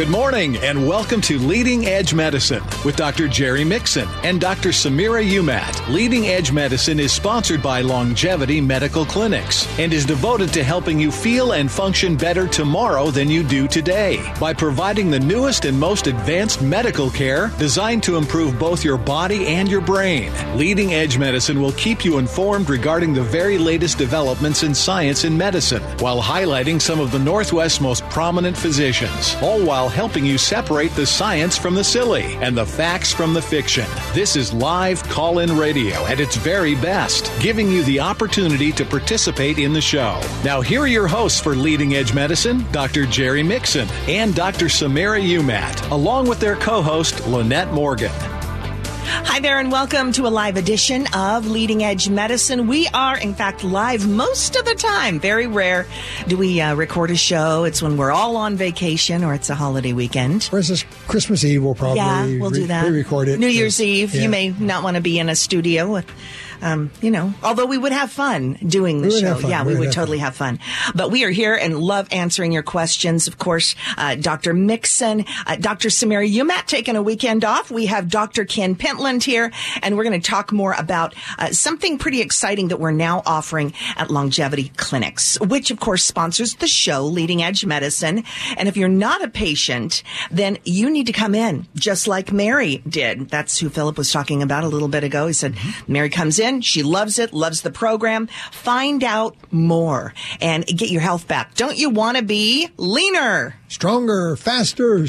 Good morning and welcome to Leading Edge Medicine with Dr. Jerry Mixon and Dr. Samira Umat. Leading Edge Medicine is sponsored by Longevity Medical Clinics and is devoted to helping you feel and function better tomorrow than you do today by providing the newest and most advanced medical care designed to improve both your body and your brain. Leading Edge Medicine will keep you informed regarding the very latest developments in science and medicine while highlighting some of the Northwest's most prominent physicians, all while helping you separate the science from the silly and the facts from the fiction. This is live call in radio at its very best, giving you the opportunity to participate in the show. Now, here are your hosts for Leading Edge Medicine Dr. Jerry Mixon and Dr. Samira Umat, along with their co host, Lynette Morgan. Hi there, and welcome to a live edition of Leading Edge Medicine. We are, in fact, live most of the time. Very rare do we uh, record a show. It's when we're all on vacation or it's a holiday weekend. For instance, Christmas Eve, we'll probably yeah, we'll do that. re-record it. New Year's Eve, yeah. you may not want to be in a studio with um, you know, although we would have fun doing the show. Yeah, we, We would totally have fun. But we are here and love answering your questions. Of course, uh, Dr. Mixon, uh, Dr. Samira Umat taking a weekend off. We have Dr. Ken Pentland here, and we're going to talk more about uh, something pretty exciting that we're now offering at Longevity Clinics, which of course sponsors the show, Leading Edge Medicine. And if you're not a patient, then you need to come in, just like Mary did. That's who Philip was talking about a little bit ago. He said, Mary comes in, she loves it, loves the program. Find out more and get your health back. Don't you want to be leaner? Stronger, faster,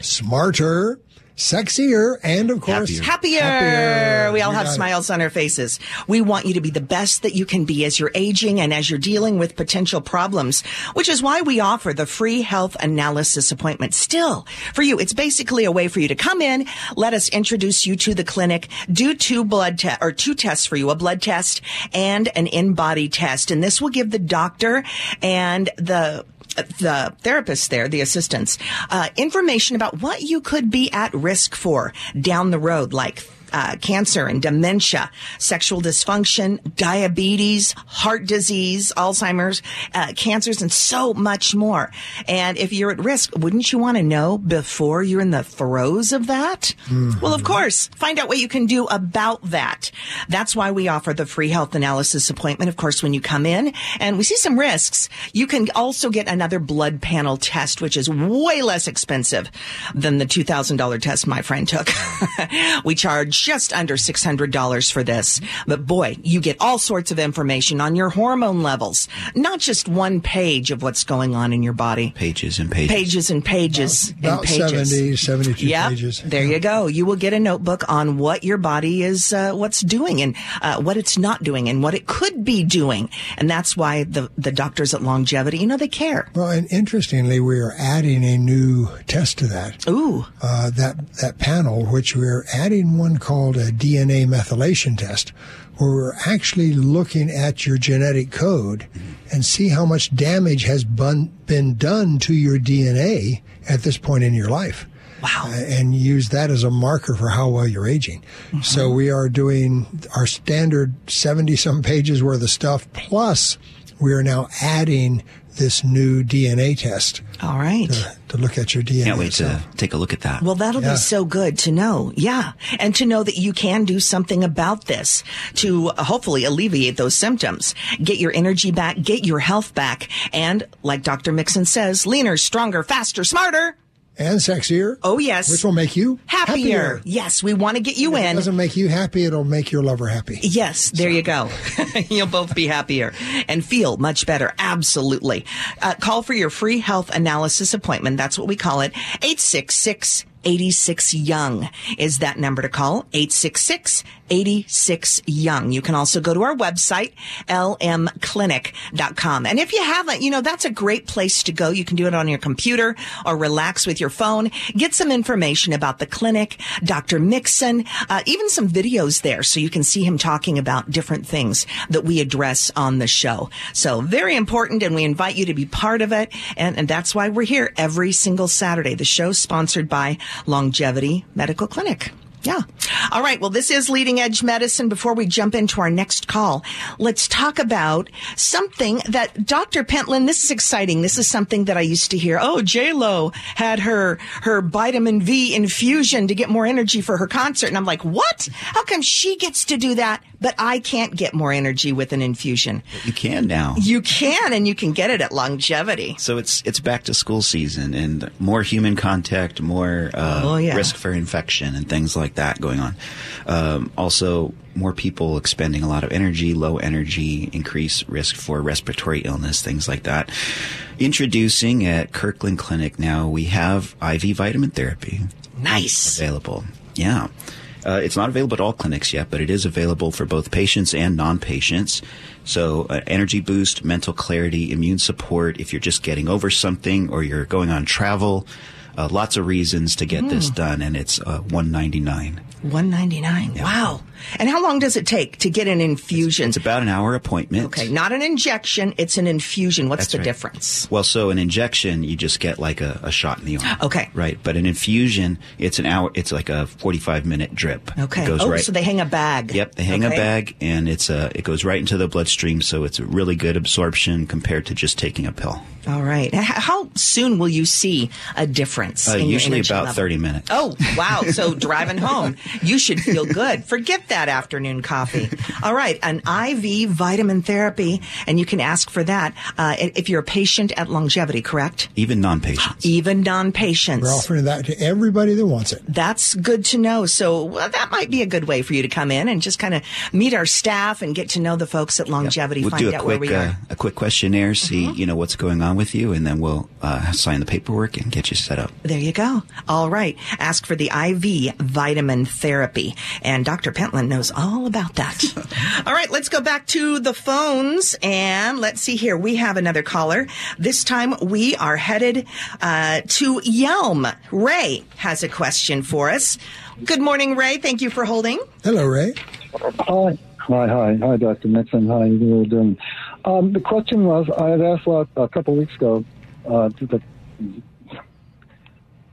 smarter, sexier, and of course, Happier. happier. We all You have got it. smiles on our faces. We want you to be the best that you can be as you're aging and as you're dealing with potential problems, which is why we offer the free health analysis appointment still for you. It's basically a way for you to come in, let us introduce you to the clinic, do two blood te- or two tests for you, a blood test and an in-body test. And this will give the doctor and the the therapists there, the assistants, uh, information about what you could be at risk for down the road, like uh, cancer and dementia, sexual dysfunction, diabetes, heart disease, Alzheimer's, uh, cancers, and so much more. And if you're at risk, wouldn't you want to know before you're in the throes of that? Well, of course, find out what you can do about that. That's why we offer the free health analysis appointment. Of course, when you come in and we see some risks, you can also get another blood panel test, which is way less expensive than the $2,000 test my friend took. we charge just under $600 for this. But boy, you get all sorts of information on your hormone levels, not just one page of what's going on in your body. pages and pages. Pages and pages About and pages. 70, 72 Yep. pages. There you go. You will get a notebook on what your body is, uh, what's doing and uh, what it's not doing and what it could be doing. And that's why the, the doctors at Longevity, you know, they care. Well, and interestingly, we are adding a new test to that. Ooh. Uh, that that panel, which we're adding one called a DNA methylation test, where we're actually looking at your genetic code and see how much damage has been, been done to your DNA at this point in your life. Wow. Uh, and use that as a marker for how well you're aging. So we are doing our standard 70 some pages worth of stuff, plus we are now adding this new DNA test All right. to, to look at your DNA. Can't wait to take a look at that. Well, that'll Yeah. be so good to know. Yeah. And to know that you can do something about this to uh, hopefully alleviate those symptoms, get your energy back, get your health back. And like Dr. Mixon says, leaner, stronger, faster, smarter. And sexier. Oh, yes. Which will make you Happier. Yes. We want to get you If it in. doesn't make you happy, it'll make your lover happy. Yes, there you go. You'll both be happier and feel much better. Absolutely. Uh, call for your free health analysis appointment. That's what we call it. 866 86 Young is that number to call. 866 86 Young. You can also go to our website, lmclinic.com. And if you haven't, you know, that's a great place to go. You can do it on your computer or relax with your phone. Get some information about the clinic, Dr. Mixon, uh, even some videos there so you can see him talking about different things that we address on the show. So very important and we invite you to be part of it. And, and that's why we're here every single Saturday. The show sponsored by Longevity Medical Clinic. Yeah. All right. Well, this is leading edge medicine. Before we jump into our next call, let's talk about something that Dr. Pentland, this is exciting. This is something that I used to hear. Oh, J-Lo had her, her vitamin V infusion to get more energy for her concert. And I'm like, what? How come she gets to do that, but I can't get more energy with an infusion? You can now. You can, and you can get it at longevity. So it's it's back to school season and more human contact, more uh, Oh, yeah. risk for infection and things like that going on. Um, also, more people expending a lot of energy, low energy, increased risk for respiratory illness, things like that. Introducing at Kirkland Clinic now, we have IV vitamin therapy Nice. available. Yeah. Uh, it's not available at all clinics yet, but it is available for both patients and non-patients. So, uh, energy boost, mental clarity, immune support. If you're just getting over something or you're going on travel, uh, lots of reasons to get this done, and it's uh, 199. 199. Wow. And how long does it take to get an infusion? It's about an hour appointment. Okay, not an injection, it's an infusion. What's That's the right. difference? Well, so an injection, you just get like a, a shot in the arm. Okay. Right. But an infusion, it's an hour, it's like a 45 minute drip. Okay. It goes oh, right. so they hang a bag. Yep, they hang Okay. a bag and it's a, it goes right into the bloodstream, so it's a really good absorption compared to just taking a pill. All right. How soon will you see a difference? Uh, in usually energy about level? 30 minutes. Oh, wow. So driving home, you should feel good. Forget that afternoon coffee. All right. An IV vitamin therapy, and you can ask for that uh, if you're a patient at longevity, correct? Even non-patients. Even non-patients. We're offering that to everybody that wants it. That's good to know. So well, that might be a good way for you to come in and just kind of meet our staff and get to know the folks at Longevity. We'll find do a out where quick we uh, are. Mm-hmm. a quick questionnaire, see you know what's going on with you, and then we'll uh, sign the paperwork and get you set up. There you go. All right. Ask for the IV vitamin therapy. And Dr. Pentland knows all about that. all right. Let's go back to the phones and let's see here. We have another caller. This time we are headed uh, to Yelm. Ray has a question for us. Good morning, Ray. Thank you for holding. Hello, Ray. Hi. Hi, hi, hi, Dr. Nixon. How are you all doing? Um, the question was, I had asked a, a couple weeks ago, uh, to the,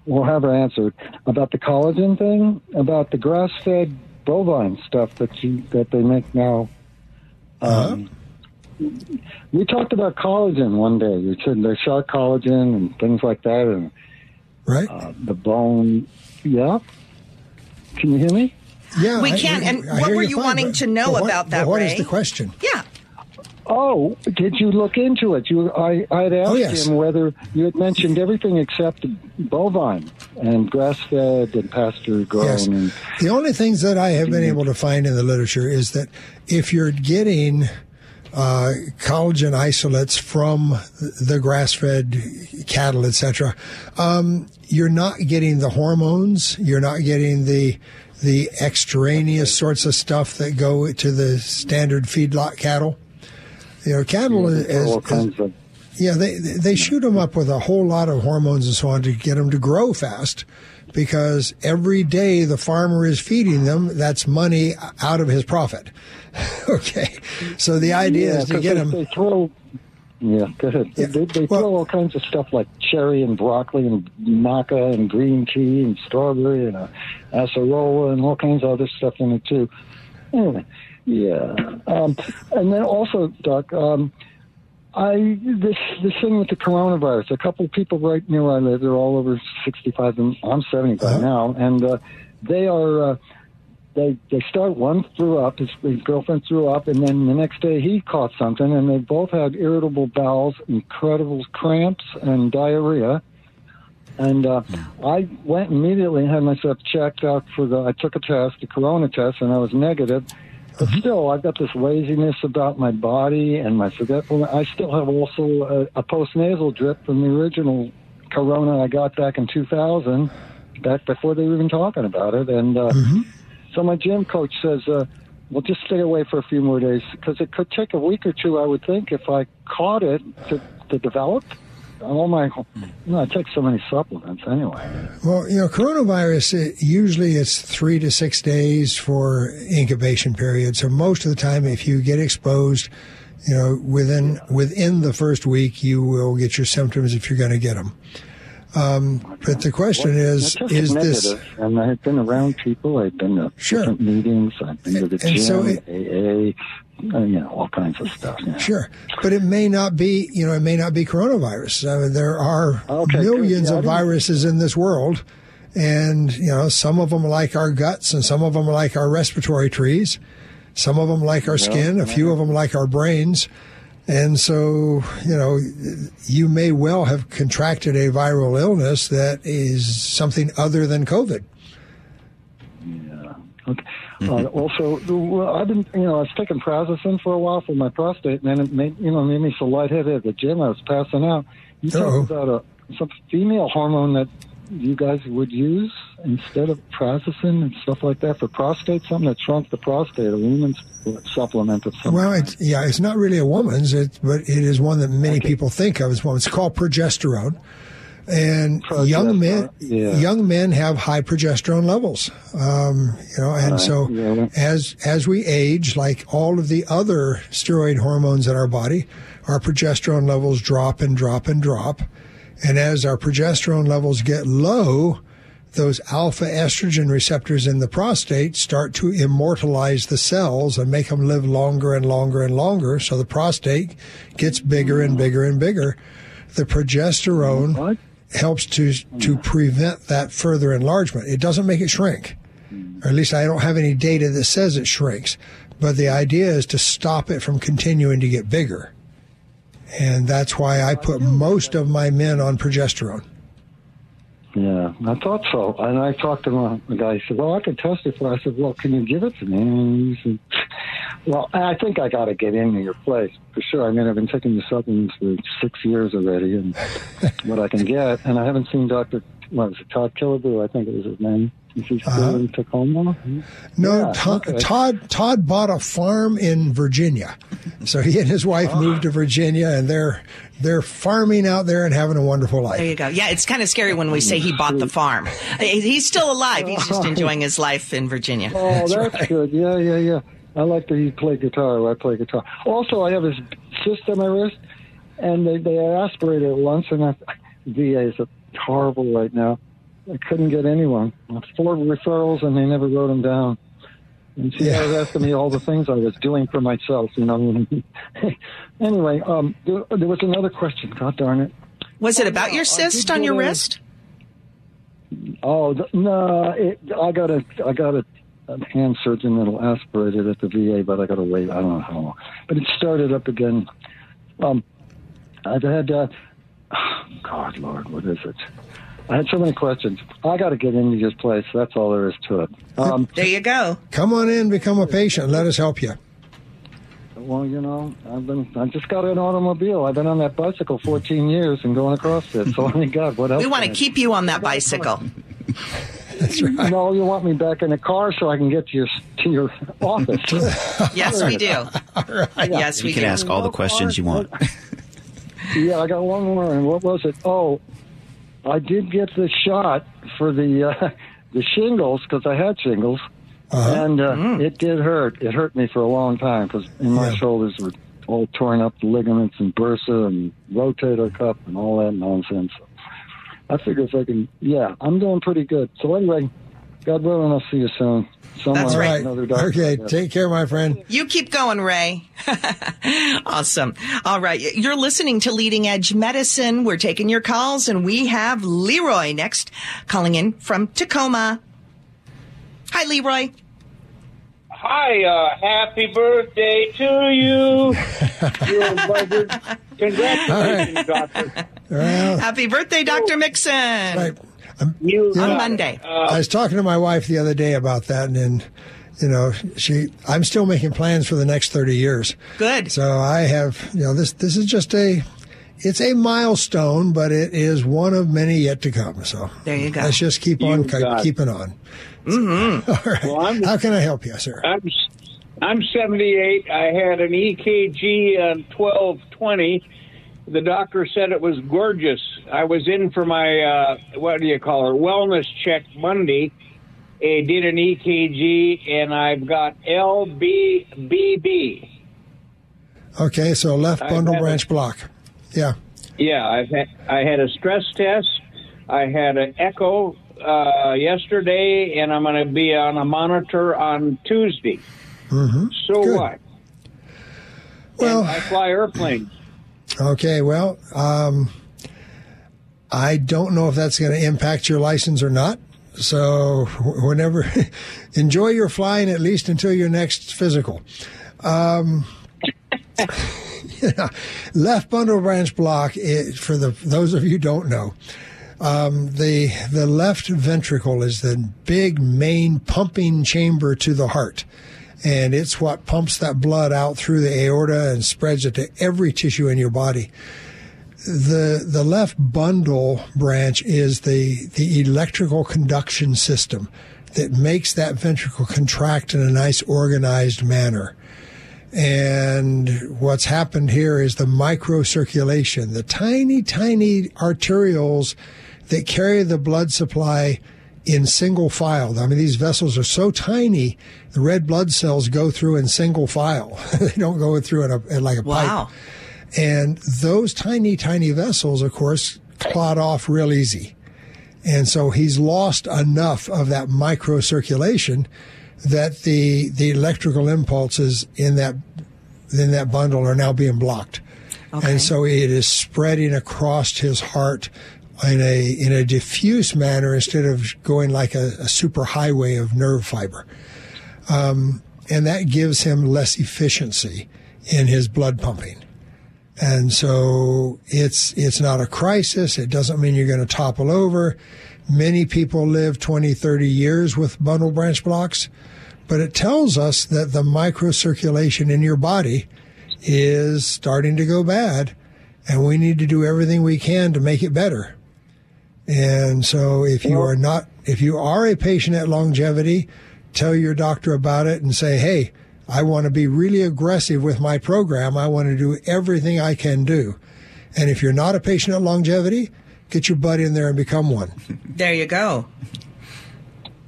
we'll have her answered, about the collagen thing, about the grass-fed bovine stuff that you, that they make now. Um, We talked about collagen one day. You said they shot collagen and things like that, and Right? uh, the bone. Yeah. Can you hear me? yeah. we I- can. And I what were you you fine, wanting to know what- about that, but What is Ray? the question? Yeah. Oh, did you look into it? You, I, I had asked Oh, yes. him whether you had mentioned everything except bovine and grass-fed and pasture-grown. Yes. And The only things that I have been able to find in the literature is that if you're getting uh, collagen isolates from the grass-fed cattle, etc., um, you're not getting the hormones. You're not getting the the extraneous sorts of stuff that go to the standard feedlot cattle. You know, cattle is, is, all kinds of. yeah, they they shoot them up with a whole lot of hormones and so on to get them to grow fast, because every day the farmer is feeding them, that's money out of his profit. okay, so the idea Yeah, is to get they, them. they throw. Yeah, go ahead. Yeah, They, they well- throw all kinds of stuff like cherry and broccoli and maca and green tea and strawberry and uh, acerola and all kinds of other stuff in it too. Anyway, yeah. Um, and then also, Doc, um, I this this thing with the coronavirus. A couple of people right near where I live, they're all over sixty five, and I'm seventy five Uh-huh. now, and uh, they are. Uh, they they start one threw up, his, his girlfriend threw up, and then the next day he caught something, and they both had irritable bowels, incredible cramps, and diarrhea. And uh, I went immediately and had myself checked out for the. I took a test, the corona test, and I was negative. But still, I've got this laziness about my body and my forgetfulness. I still have also a, a postnasal drip from the original corona I got back in 2000, back before they were even talking about it. And uh, so my gym coach says, uh, well, just stay away for a few more days because it could take a week or two, I would think, if I caught it to, to develop. All my, you know, I take so many supplements anyway. Well, you know, coronavirus it, usually it's three to six days for incubation period. So most of the time, if you get exposed, you know, within within the first week, you will get your symptoms if you're going to get them. Um, but the question is, is this. And I've been around people. I've been to Sure. different meetings. I've been to the And gym, so it- AA, uh, you know, all kinds of stuff. you know. Sure, but it may not be. You know, it may not be coronavirus. I mean, there are Okay, millions of viruses in this world, and you know, some of them like our guts, and some of them are like our respiratory trees. Some of them like our skin. A few of them like our brains. And so, you know, you may well have contracted a viral illness that is something other than COVID. Yeah. Okay. Uh, also, well, I've been, you know, I was taking prazosin for a while for my prostate, and then it made, you know, made me so lightheaded at the gym. I was passing out. You Uh-oh. talked about a some female hormone that you guys would use instead of prazosin and stuff like that for prostate, something that shrunk the prostate, a woman's supplement of some Well, it's, yeah, it's not really a woman's, it, but it is one that many people think of as one. It's called progesterone. And young men, yeah. young men have high progesterone levels. Um, you know, and Right, so yeah. as as we age, like all of the other steroid hormones in our body, our progesterone levels drop and drop and drop. And as our progesterone levels get low, those alpha estrogen receptors in the prostate start to immortalize the cells and make them live longer and longer and longer. So the prostate gets bigger and bigger and bigger. The progesterone What? helps to to prevent that further enlargement. It doesn't make it shrink, or at least I don't have any data that says it shrinks. But the idea is to stop it from continuing to get bigger, and that's why I put most of my men on progesterone. Yeah, I thought so. And I talked to my, the guy. He said, "Well, I can test it for." I said, "Well, can you give it to me?" And he said, "Well, I think I got to get into your place for sure. I mean, I've been taking the supplements for six years already, and what I can get. And I haven't seen Doctor. What was it? Todd Killebrew, I think it was his name. Is he still Uh-huh. in Tacoma? No, Yeah, Todd, okay. Todd Todd bought a farm in Virginia, so he and his wife Oh. moved to Virginia, and they're they're farming out there and having a wonderful life. There you go. Yeah, it's kind of scary when we say he bought the farm. He's still alive. He's just enjoying his life in Virginia. Oh, that's, good. Yeah, yeah, yeah. I like that he played guitar. I play guitar. Also, I have his cyst on my wrist, and they they aspirated it once, and I, VA is horrible right now. I couldn't get anyone. Four referrals, and they never wrote them down. And she Yeah. was asking me all the things I was doing for myself, you know. anyway, um, there, there was another question. God darn it. Was it about your cyst on your wrist? Oh th- no! It, I got a I got a, a hand surgeon that'll aspirate it at the VA, but I got to wait. I don't know how long. But it started up again. Um, I've had uh, God, Lord, what is it? I had so many questions. I got to get into this place. That's all there is to it. Um, There you go. Come on in, become a patient. Let us help you. well, you know, I've been I just got an automobile. I've been on that bicycle 14 years and going across it. So, I mean, God, what else? We want to keep you on that bicycle. That's right. No, you want me back in the car so I can get to your to your office. Yes, we do. Yes, we You can do. ask all the questions you want. Yeah, I got one more. And what was it? Oh, I did get the shot for the uh, the shingles because I had shingles, and uh, it did hurt. It hurt me for a long time because my Yeah. shoulders were all torn up, the ligaments and bursa and rotator cuff and all that nonsense. I figure if I can, yeah, I'm doing pretty good. So anyway, God willing, I'll see you soon. Somewhere, That's right. right. Another doctor. Okay. Yeah. Take care, my friend. You keep going, Ray. awesome. All right. You're listening to Leading Edge Medicine. We're taking your calls, and we have Leroy next, calling in from Tacoma. Hi, Leroy. Hi, uh, happy birthday to you. You're buzzard. Congratulations, Doctor. Well, Happy birthday, Dr. Mixon. right. I'm, You Yeah. On. Monday. I was talking to my wife the other day about that, and, then, you know, she. I'm still making plans for the next 30 years. Good. So I have, you know, this this is just a, it's a milestone, but it is one of many yet to come. So There you go. Let's just keep on You it. keeping on. Mm-hmm. All right. Well, I'm- How can I help you, sir? I'm I'm 78. I had an EKG on 1220. The doctor said it was gorgeous. I was in for my uh, what do you call it wellness check Monday. I did an EKG and I've got LBBB. Okay, so left bundle branch block. Yeah. Yeah, I've had I had a stress test. I had an echo uh, yesterday, and I'm going to be on a monitor on Tuesday. Mm-hmm. So Good. what? Well, And I fly airplanes. Okay, well, um, I don't know if that's going to impact your license or not. So, whenever, enjoy your flying at least until your next physical. Um, yeah, left bundle branch block. Is, for the those of you don't know, um, the the left ventricle is the big main pumping chamber to the heart, and it's what pumps that blood out through the aorta and spreads it to every tissue in your body. The the left bundle branch is the the electrical conduction system that makes that ventricle contract in a nice organized manner. And what's happened here is the microcirculation, the tiny, tiny arterioles that carry the blood supply in single file. I mean, these vessels are so tiny, the red blood cells go through in single file. they don't go through in, a, in like a Wow. pipe. And those tiny, tiny vessels, of course, clot off real easy. And so he's lost enough of that microcirculation that the the electrical impulses in that in that bundle are now being blocked. Okay. And so it is spreading across his heart in a in a diffuse manner instead of going like a, a super highway of nerve fiber. Um, and that gives him less efficiency in his blood pumping. And so it's it's not a crisis. It doesn't mean you're going to topple over. Many people live 20, 30 years with bundle branch blocks, but it tells us that the microcirculation in your body is starting to go bad, and we need to do everything we can to make it better. And so if you are not if you are a patient at longevity, tell your doctor about it and say, "Hey, I want to be really aggressive with my program. I want to do everything I can do." And if you're not a patient at longevity, get your butt in there and become one. There you go.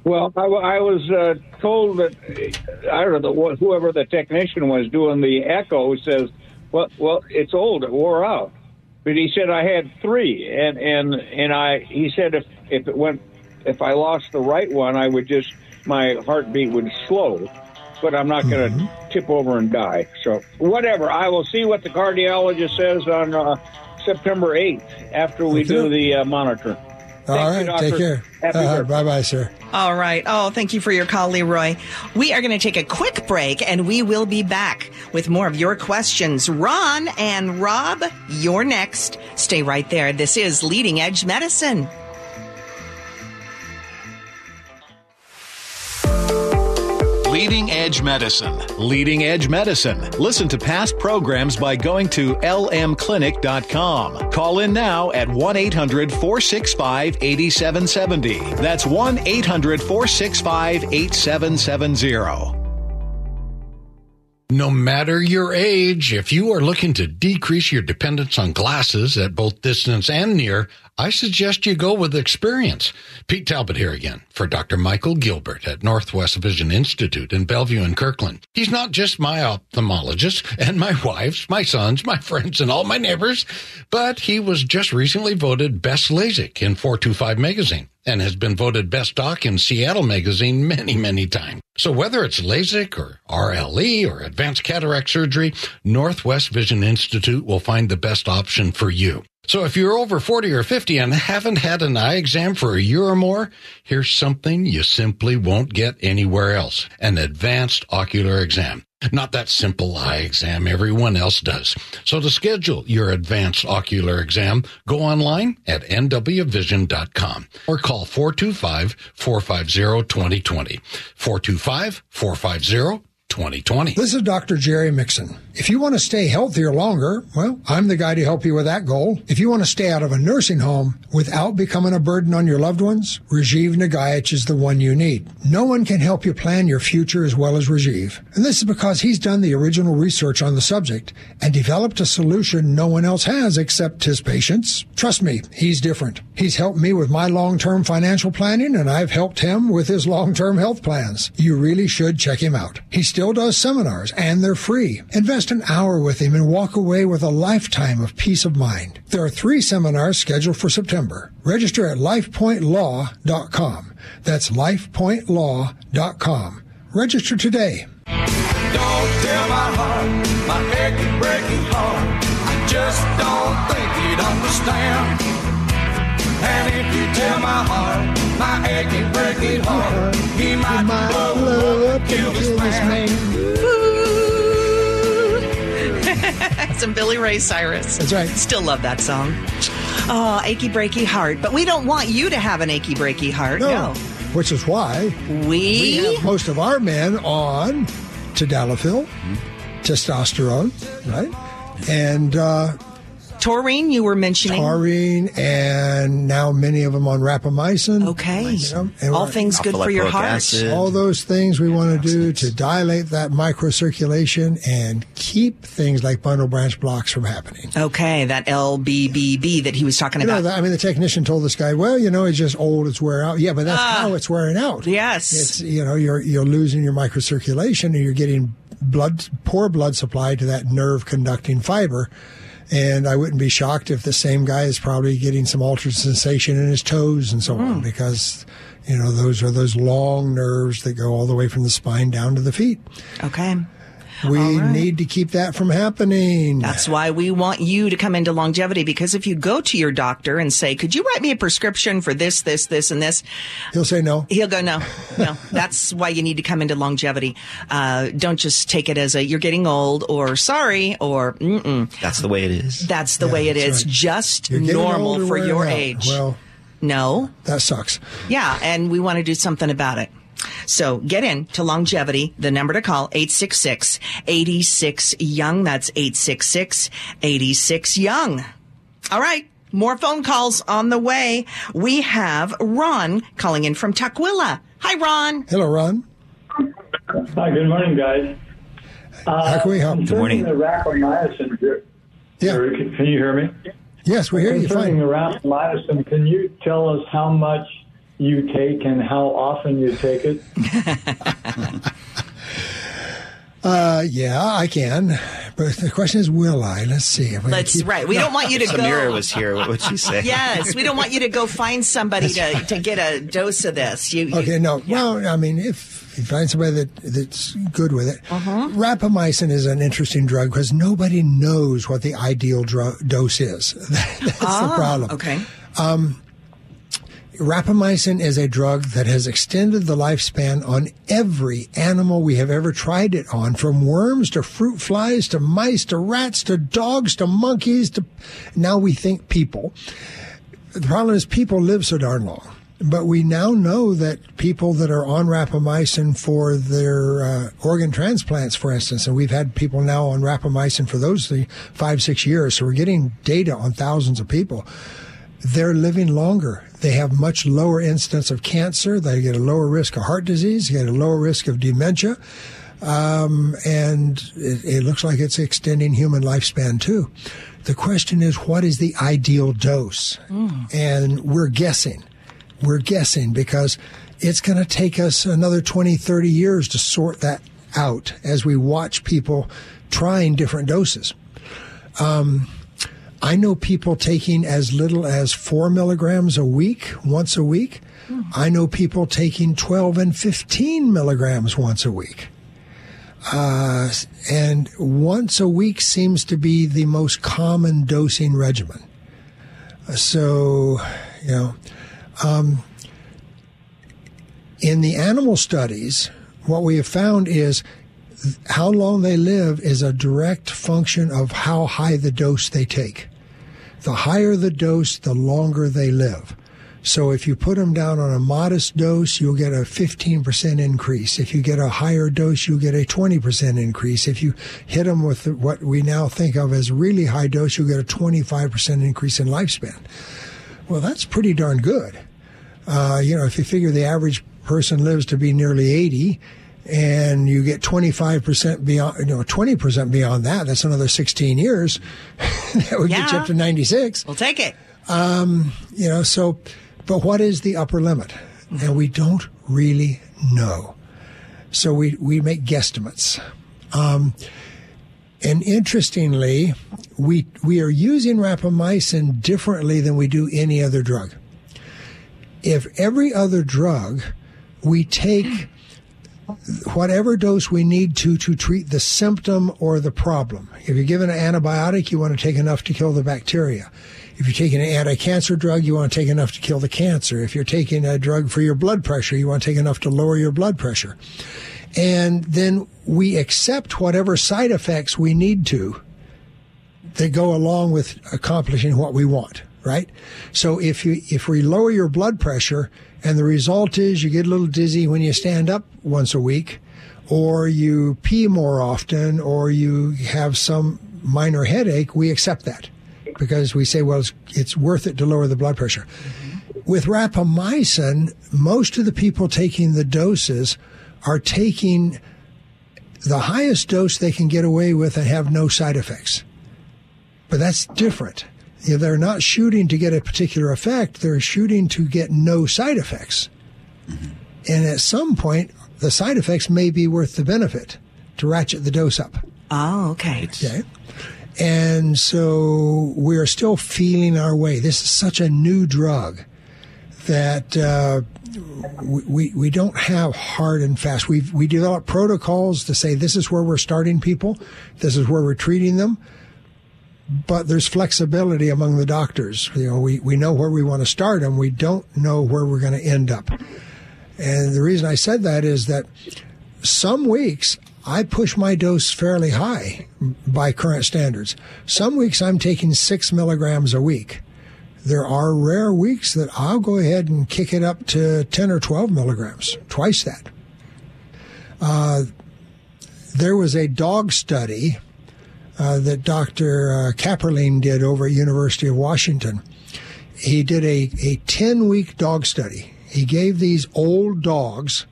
Well, I, I was uh, told that I don't know the, whoever the technician was doing the echo says, "Well, well, it's old. It wore out." But he said I had three, and and and I he said if if it went if I lost the right one, I would just my heartbeat would slow, but I'm not going to tip over and die. So whatever, I will see what the cardiologist says on uh, September 8th after we Okay. do the uh, monitor. All Thank right, you, take care. Uh, bye bye, sir. All right. Oh, thank you for your call, Leroy. We are going to take a quick break and we will be back with more of your questions. Ron and Rob, you're next. Stay right there. This is Leading Edge Medicine. Leading Edge Medicine. Leading Edge Medicine. Listen to past programs by going to lmclinic.com. Call in now at 1 800 465 8770. That's 1 800 465 8770. No matter your age, if you are looking to decrease your dependence on glasses at both distance and near, I suggest you go with experience. Pete Talbot here again for Dr. Michael Gilbert at Northwest Vision Institute in Bellevue and Kirkland. He's not just my ophthalmologist and my wife's, my sons, my friends, and all my neighbors, but he was just recently voted Best LASIK in 425 magazine and has been voted Best Doc in Seattle magazine many, many times. So whether it's LASIK or RLE or advanced cataract surgery, Northwest Vision Institute will find the best option for you. So if you're over 40 or 50 and haven't had an eye exam for a year or more, here's something you simply won't get anywhere else. An advanced ocular exam. Not that simple eye exam everyone else does. So to schedule your advanced ocular exam, go online at nwvision.com or call 425-450-2020. 425-450-2020. This is Dr. Jerry Mixon. If you want to stay healthier longer, well, I'm the guy to help you with that goal. If you want to stay out of a nursing home without becoming a burden on your loved ones, Rajiv Nagaich is the one you need. No one can help you plan your future as well as Rajiv. And this is because he's done the original research on the subject and developed a solution no one else has except his patients. Trust me, he's different. He's helped me with my long-term financial planning and I've helped him with his long-term health plans. You really should check him out. He's still does seminars and they're free. Invest an hour with him and walk away with a lifetime of peace of mind. There are three seminars scheduled for September. Register at lifepointlaw.com. That's lifepointlaw.com. Register today. Don't tell my heart, my achy breaking heart. I just don't think he'd understand. And if you tell my heart, my achy breaking heart, he might, blow up, kill this man. Some Billy Ray Cyrus. That's right. Still love that song. Oh, achy breaky heart. But we don't want you to have an achy breaky heart. No. Which is why We, we have most of our men on tadalafil, testosterone, right? And uh, taurine, you were mentioning. taurine, and now many of them on rapamycin. Okay. You know, and All things good for your heart. acid. all those things we want to do to dilate that microcirculation and keep things like bundle branch blocks from happening. Okay, that LBBB that he was talking You about. that, I mean, the technician told this guy, "Well, you know, it's just old; it's wear out." Yeah, but that's ah. how it's wearing out. Yes. it's you know, you're you're losing your microcirculation, and you're getting blood, poor blood supply to that nerve conducting fiber. And I wouldn't be shocked if the same guy is probably getting some altered sensation in his toes and so Hmm. on, because you know those are those long nerves that go all the way from the spine down to the feet. okay. We All right. need to keep that from happening. That's why we want you to come into longevity because if you go to your doctor and say, could you write me a prescription for this, this, this, and this? He'll say no. He'll go, no, no. That's why you need to come into longevity. Uh, don't just take it as a, you're getting old or sorry or, mm-mm. That's the way it is. That's the Yeah, way it is. right. Just normal for your out. age. Well, no. that sucks. Yeah, and we want to do something about it. So get in to longevity. The number to call, 866-86-YOUNG. That's 866-86-YOUNG. All right. More phone calls on the way. We have Ron calling in from Tukwila. Hi, Ron. Hello, Ron. Hi, good morning, guys. Uh, How can we help? concerning morning. the rapamycin, Yeah. Can, can you hear me? Yes, we hear you Concerning the fine. rapamycin, can you tell us how much you take and how often you take it? Uh, yeah, I can. But the question is, will I? Let's see. If Let's, keep- right. We don't want you to Samira go. was here. What would she say? Yes, we don't want you to go find somebody to, to get a dose of this. You, you- Okay, no. Well, I mean, if you find somebody that that's good with it, Uh-huh. rapamycin is an interesting drug because nobody knows what the ideal dro- dose is. that's the problem. Ah, Okay. Rapamycin is a drug that has extended the lifespan on every animal we have ever tried it on, from worms to fruit flies to mice to rats to dogs to monkeys to now we think people. The problem is people live so darn long. But we now know that people that are on rapamycin for their uh, organ transplants, for instance, and we've had people now on rapamycin for those five, six years, so we're getting data on thousands of people. They're living longer. They have much lower incidence of cancer. They get a lower risk of heart disease. They get a lower risk of dementia. Um, and it, it looks like it's extending human lifespan too. The question is, what is the ideal dose? And we're guessing. We're guessing because it's going to take us another 20, 30 years to sort that out as we watch people trying different doses. I know people taking as little as four milligrams a week, once a week. I know people taking 12 and 15 milligrams once a week. Uh, and once a week seems to be the most common dosing regimen. So, you know, um, in the animal studies, what we have found is how long they live is a direct function of how high the dose they take. The higher the dose, the longer they live. So if you put them down on a modest dose, you'll get a 15% increase. If you get a higher dose, you'll get a 20% increase. If you hit them with what we now think of as really high dose, you'll get a 25% increase in lifespan. Well, that's pretty darn good. Uh, you know, if you figure the average person lives to be nearly 80 and you get 25% beyond, you know, 20% beyond that, that's another 16 years. that would get you up to 96 We'll take it. you know so but what is the upper limit and we don't really know So we, we make guesstimates. Um, and interestingly, we, we are using rapamycin differently than we do any other drug. If every other drug, we take whatever dose we need to to treat the symptom or the problem. If you're given an antibiotic, you want to take enough to kill the bacteria. If you're taking an anti-cancer drug, you want to take enough to kill the cancer. If you're taking a drug for your blood pressure, you want to take enough to lower your blood pressure. And then we accept whatever side effects we need to that go along with accomplishing what we want, right? So if you, if we lower your blood pressure and the result is you get a little dizzy when you stand up once a week, or you pee more often, or you have some minor headache, we accept that because we say, well, it's, it's worth it to lower the blood pressure. With rapamycin, most of the people taking the doses are taking the highest dose they can get away with and have no side effects. But that's different. They're not shooting to get a particular effect, they're shooting to get no side effects. And at some point, the side effects may be worth the benefit to ratchet the dose up. Oh, okay. Okay. And so we're still feeling our way. This is such a new drug that uh, we, we don't have hard and fast. We we develop protocols to say this is where we're starting people, this is where we're treating them, but there's flexibility among the doctors. You know, we, we know where we want to start and We don't know where we're going to end up. And the reason I said that is that some weeks I push my dose fairly high by current standards. Some weeks I'm taking six milligrams a week. There are rare weeks that I'll go ahead and kick it up to 10 or 12 milligrams, twice that. Uh, there was a dog study uh, that Dr. Uh, did over at University of Washington. He did a, a 10 week dog study. He gave these old dogs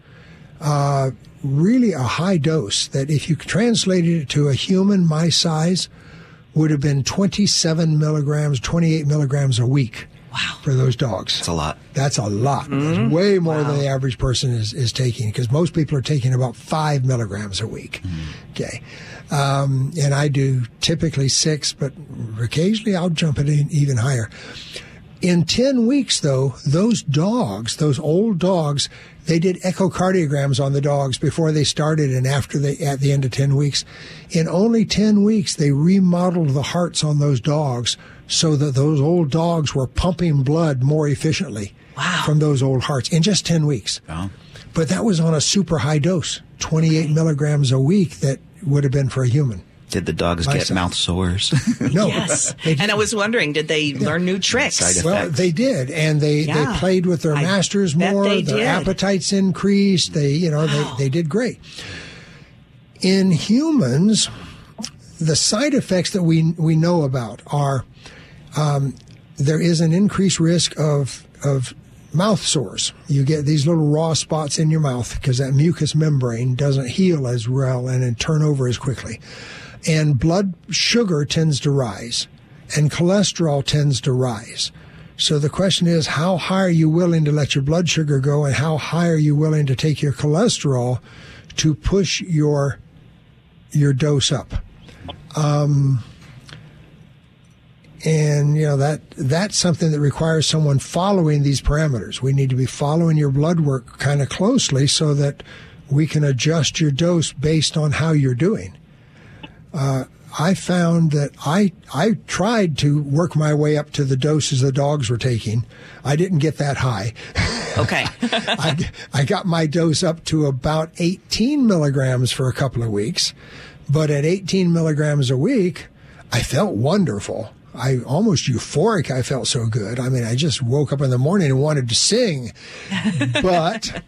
uh, really a high dose that if you translated it to a human my size would have been 27 milligrams, 28 milligrams a week. Wow. For those dogs. That's a lot. That's a lot. That's way more than the average person is, is taking because most people are taking about five milligrams a week. Okay. Um, and I do typically six, but occasionally I'll jump it in even higher. In 10 weeks, though, those dogs, those old dogs, they did echocardiograms on the dogs before they started and after they, at the end of 10 weeks. In only 10 weeks, they remodeled the hearts on those dogs so that those old dogs were pumping blood more efficiently Wow. from those old hearts in just 10 weeks. Wow. But that was on a super high dose, 28 milligrams a week that would have been for a human. Did the dogs My get son. mouth sores? No. Yes. And I was wondering, did they learn new tricks? Well, they did, and they, Yeah. they played with their I masters more. Their did. appetites increased. They, you know, Wow. they, they did great. In humans, the side effects that we we know about are um, there is an increased risk of of mouth sores. You get these little raw spots in your mouth because that mucous membrane doesn't heal as well and then turn over as quickly. And blood sugar tends to rise and cholesterol tends to rise. So the question is, how high are you willing to let your blood sugar go and how high are you willing to take your cholesterol to push your, your dose up? And you know that that's something that requires someone following these parameters. We need to be following your blood work kind of closely so that we can adjust your dose based on how you're doing. Uh, I found that I I tried to work my way up to the doses the dogs were taking. I didn't get that high. Okay. I, I got my dose up to about 18 milligrams for a couple of weeks, but at 18 milligrams a week, I felt wonderful. I almost euphoric. I felt so good. I mean, I just woke up in the morning and wanted to sing. But,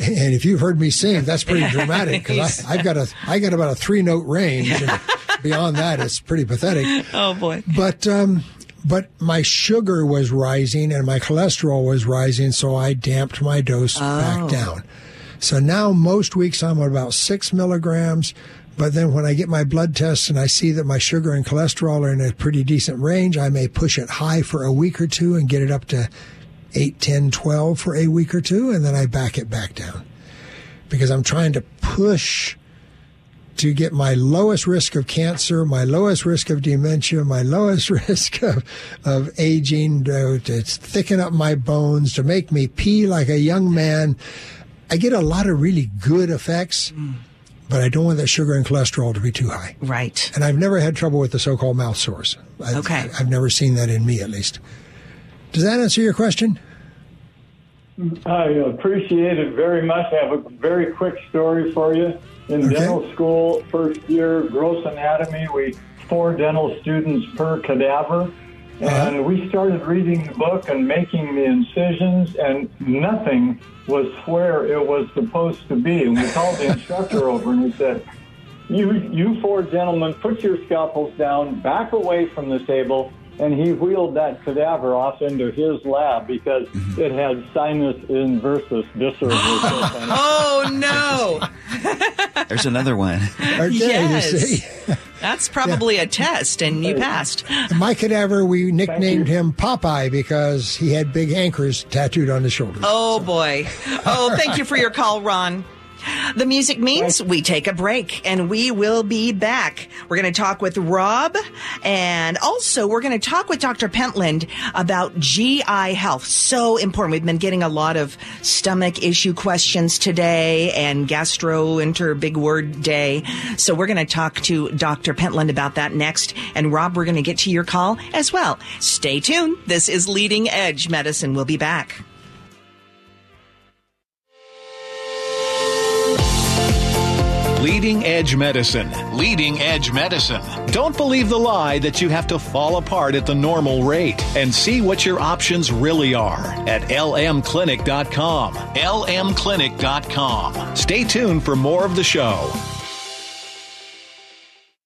and if you've heard me sing, that's pretty dramatic because I've got a, I got about a three note range. And beyond that, it's pretty pathetic. oh boy. But um, but my sugar was rising and my cholesterol was rising, so I damped my dose back down. So now most weeks I'm at about six milligrams. But then when I get my blood tests and I see that my sugar and cholesterol are in a pretty decent range, I may push it high for a week or two and get it up to 8, 10, 12 for a week or two, and then I back it back down. because I'm trying to push to get my lowest risk of cancer, my lowest risk of dementia, my lowest risk of, of aging, to, to thicken up my bones, to make me pee like a young man. I get a lot of really good effects, mm. But I don't want that sugar and cholesterol to be too high. Right. And I've never had trouble with the so-called mouth sores. I've, Okay. I've never seen that in me, at least. Does that answer your question? I appreciate it very much. I have a very quick story for you. In Okay. dental school, first year, gross anatomy, we four dental students per cadaver. Uh-huh. And we started reading the book and making the incisions, and nothing was where it was supposed to be. And we called the instructor over and we said, you, you four gentlemen, put your scalpels down, back away from the table. And he wheeled that cadaver off into his lab because mm-hmm. it had situs inversus visceral. Oh no! There's another one. Okay, you Yes. see. That's probably a test, and you passed. My cadaver, we nicknamed him Popeye because he had big anchors tattooed on his shoulders. Oh boy. Oh, thank you for your call, Ron. The music means we take a break and we will be back. We're going to talk with Rob and also we're going to talk with Dr. Pentland about GI health. So important. We've been getting a lot of stomach issue questions today and gastroenter big word day. So we're going to talk to Dr. Pentland about that next. And Rob, we're going to get to your call as well. Stay tuned. This is Leading Edge Medicine. We'll be back. Leading Edge Medicine. Leading Edge Medicine. Don't believe the lie that you have to fall apart at the normal rate and see what your options really are at lmclinic.com. lmclinic.com. Stay tuned for more of the show.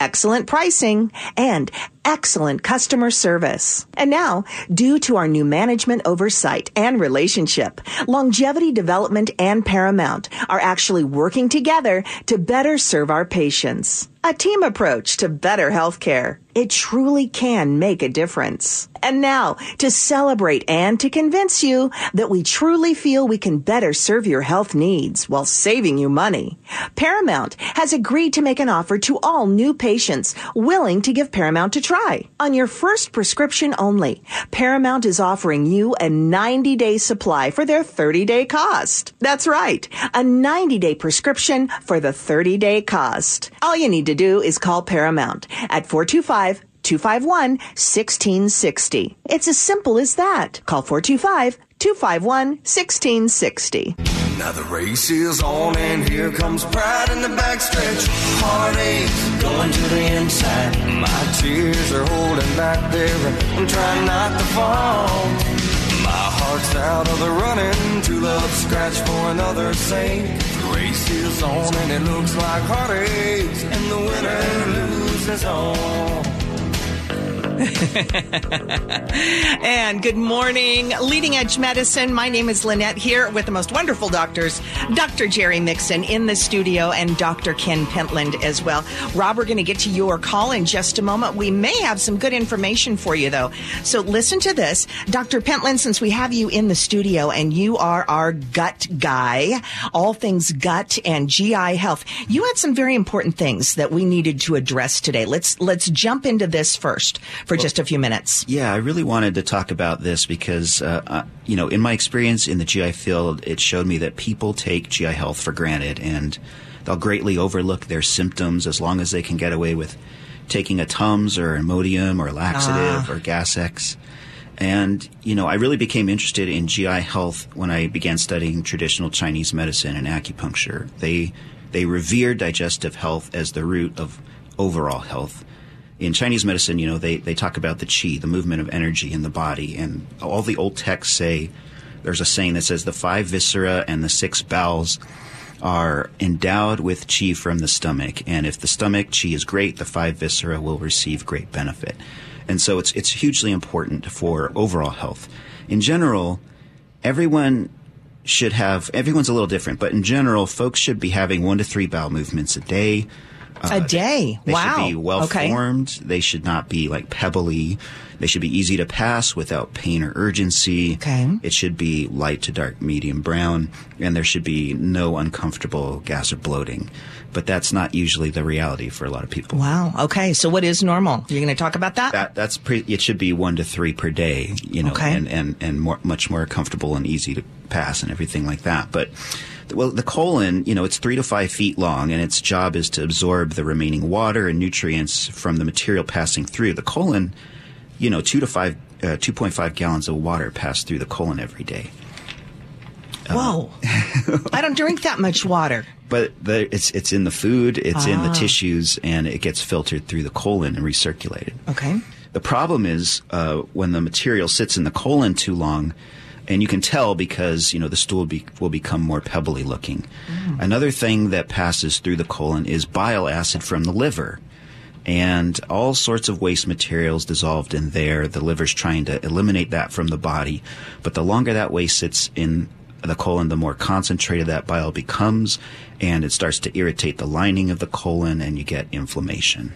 excellent pricing, and excellent customer service. And now, due to our new management oversight and relationship, Longevity Development and Paramount are actually working together to better serve our patients. A team approach to better healthcare. It truly can make a difference. And now, to celebrate and to convince you that we truly feel we can better serve your health needs while saving you money, Paramount has agreed to make an offer to all new patients willing to give Paramount a try. On your first prescription only, Paramount is offering you a 90 day supply for their 30 day cost. That's right, a 90 day prescription for the 30 day cost. All you need to do is call Paramount at 425 251 1660. It's as simple as that. Call 425 251 1660. Now the race is on and here comes pride in the backstretch. Heartache going to the inside. My tears are holding back there. I'm trying not to fall. My heart's out of the running. Love scratch for another's sake. The race is on and it looks like heartaches. And the winner loses all. And good morning, Leading Edge Medicine. My name is Lynette here with the most wonderful doctors, Dr. Jerry Mixon in the studio and Dr. Ken Pentland as well. Rob, we're going to get to your call in just a moment. We may have some good information for you though. So listen to this. Dr. Pentland, since we have you in the studio and you are our gut guy, all things gut and GI health, you had some very important things that we needed to address today. Let's, let's jump into this first for just a few minutes. Yeah, I really wanted to talk about this because, uh, uh, you know, in my experience in the GI field, it showed me that people take GI health for granted and they'll greatly overlook their symptoms as long as they can get away with taking a Tums or Imodium or laxative or Gas-X. And, you know, I really became interested in GI health when I began studying traditional Chinese medicine and acupuncture. They, they revere digestive health as the root of overall health in Chinese medicine, you know, they, they talk about the qi, the movement of energy in the body, and all the old texts say there's a saying that says the five viscera and the six bowels are endowed with chi from the stomach, and if the stomach chi is great, the five viscera will receive great benefit. And so it's it's hugely important for overall health. In general, everyone should have everyone's a little different, but in general, folks should be having one to three bowel movements a day. A uh, day. They wow. should be well okay. formed. They should not be like pebbly. They should be easy to pass without pain or urgency. Okay. It should be light to dark medium brown, and there should be no uncomfortable gas or bloating. But that's not usually the reality for a lot of people. Wow. Okay. So what is normal? You're going to talk about that? That that's pre- it should be one to three per day, you know, Okay. and and and more, much more comfortable and easy to pass and everything like that. But well, the colon, you know, it's three to five feet long, and its job is to absorb the remaining water and nutrients from the material passing through the colon. You know, two to five, uh, two point five gallons of water pass through the colon every day. Whoa. I don't drink that much water. But the, it's it's in the food, it's in the Ah. tissues, and it gets filtered through the colon and recirculated. Okay. The problem is uh, when the material sits in the colon too long, and you can tell because you know the stool be, will become more pebbly looking. Mm. Another thing that passes through the colon is bile acid from the liver, and all sorts of waste materials dissolved in there. The liver's trying to eliminate that from the body, but the longer that waste sits in the colon, the more concentrated that bile becomes, and it starts to irritate the lining of the colon, and you get inflammation.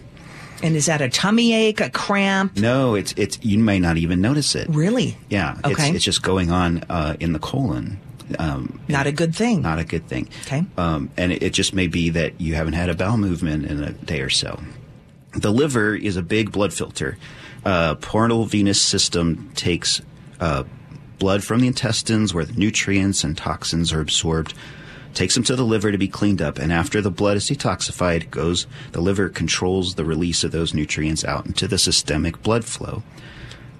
And is that a tummy ache, a cramp? No, it's it's you may not even notice it. Really? Yeah, Okay. it's, it's just going on uh, in the colon. Um, Not a good thing. not a good thing. Okay. Um, and it, it just may be that you haven't had a bowel movement in a day or so. The liver is a big blood filter. Uh, portal venous system takes uh, blood from the intestines where the nutrients and toxins are absorbed, takes them to the liver to be cleaned up, and after the blood is detoxified, goes the liver controls the release of those nutrients out into the systemic blood flow.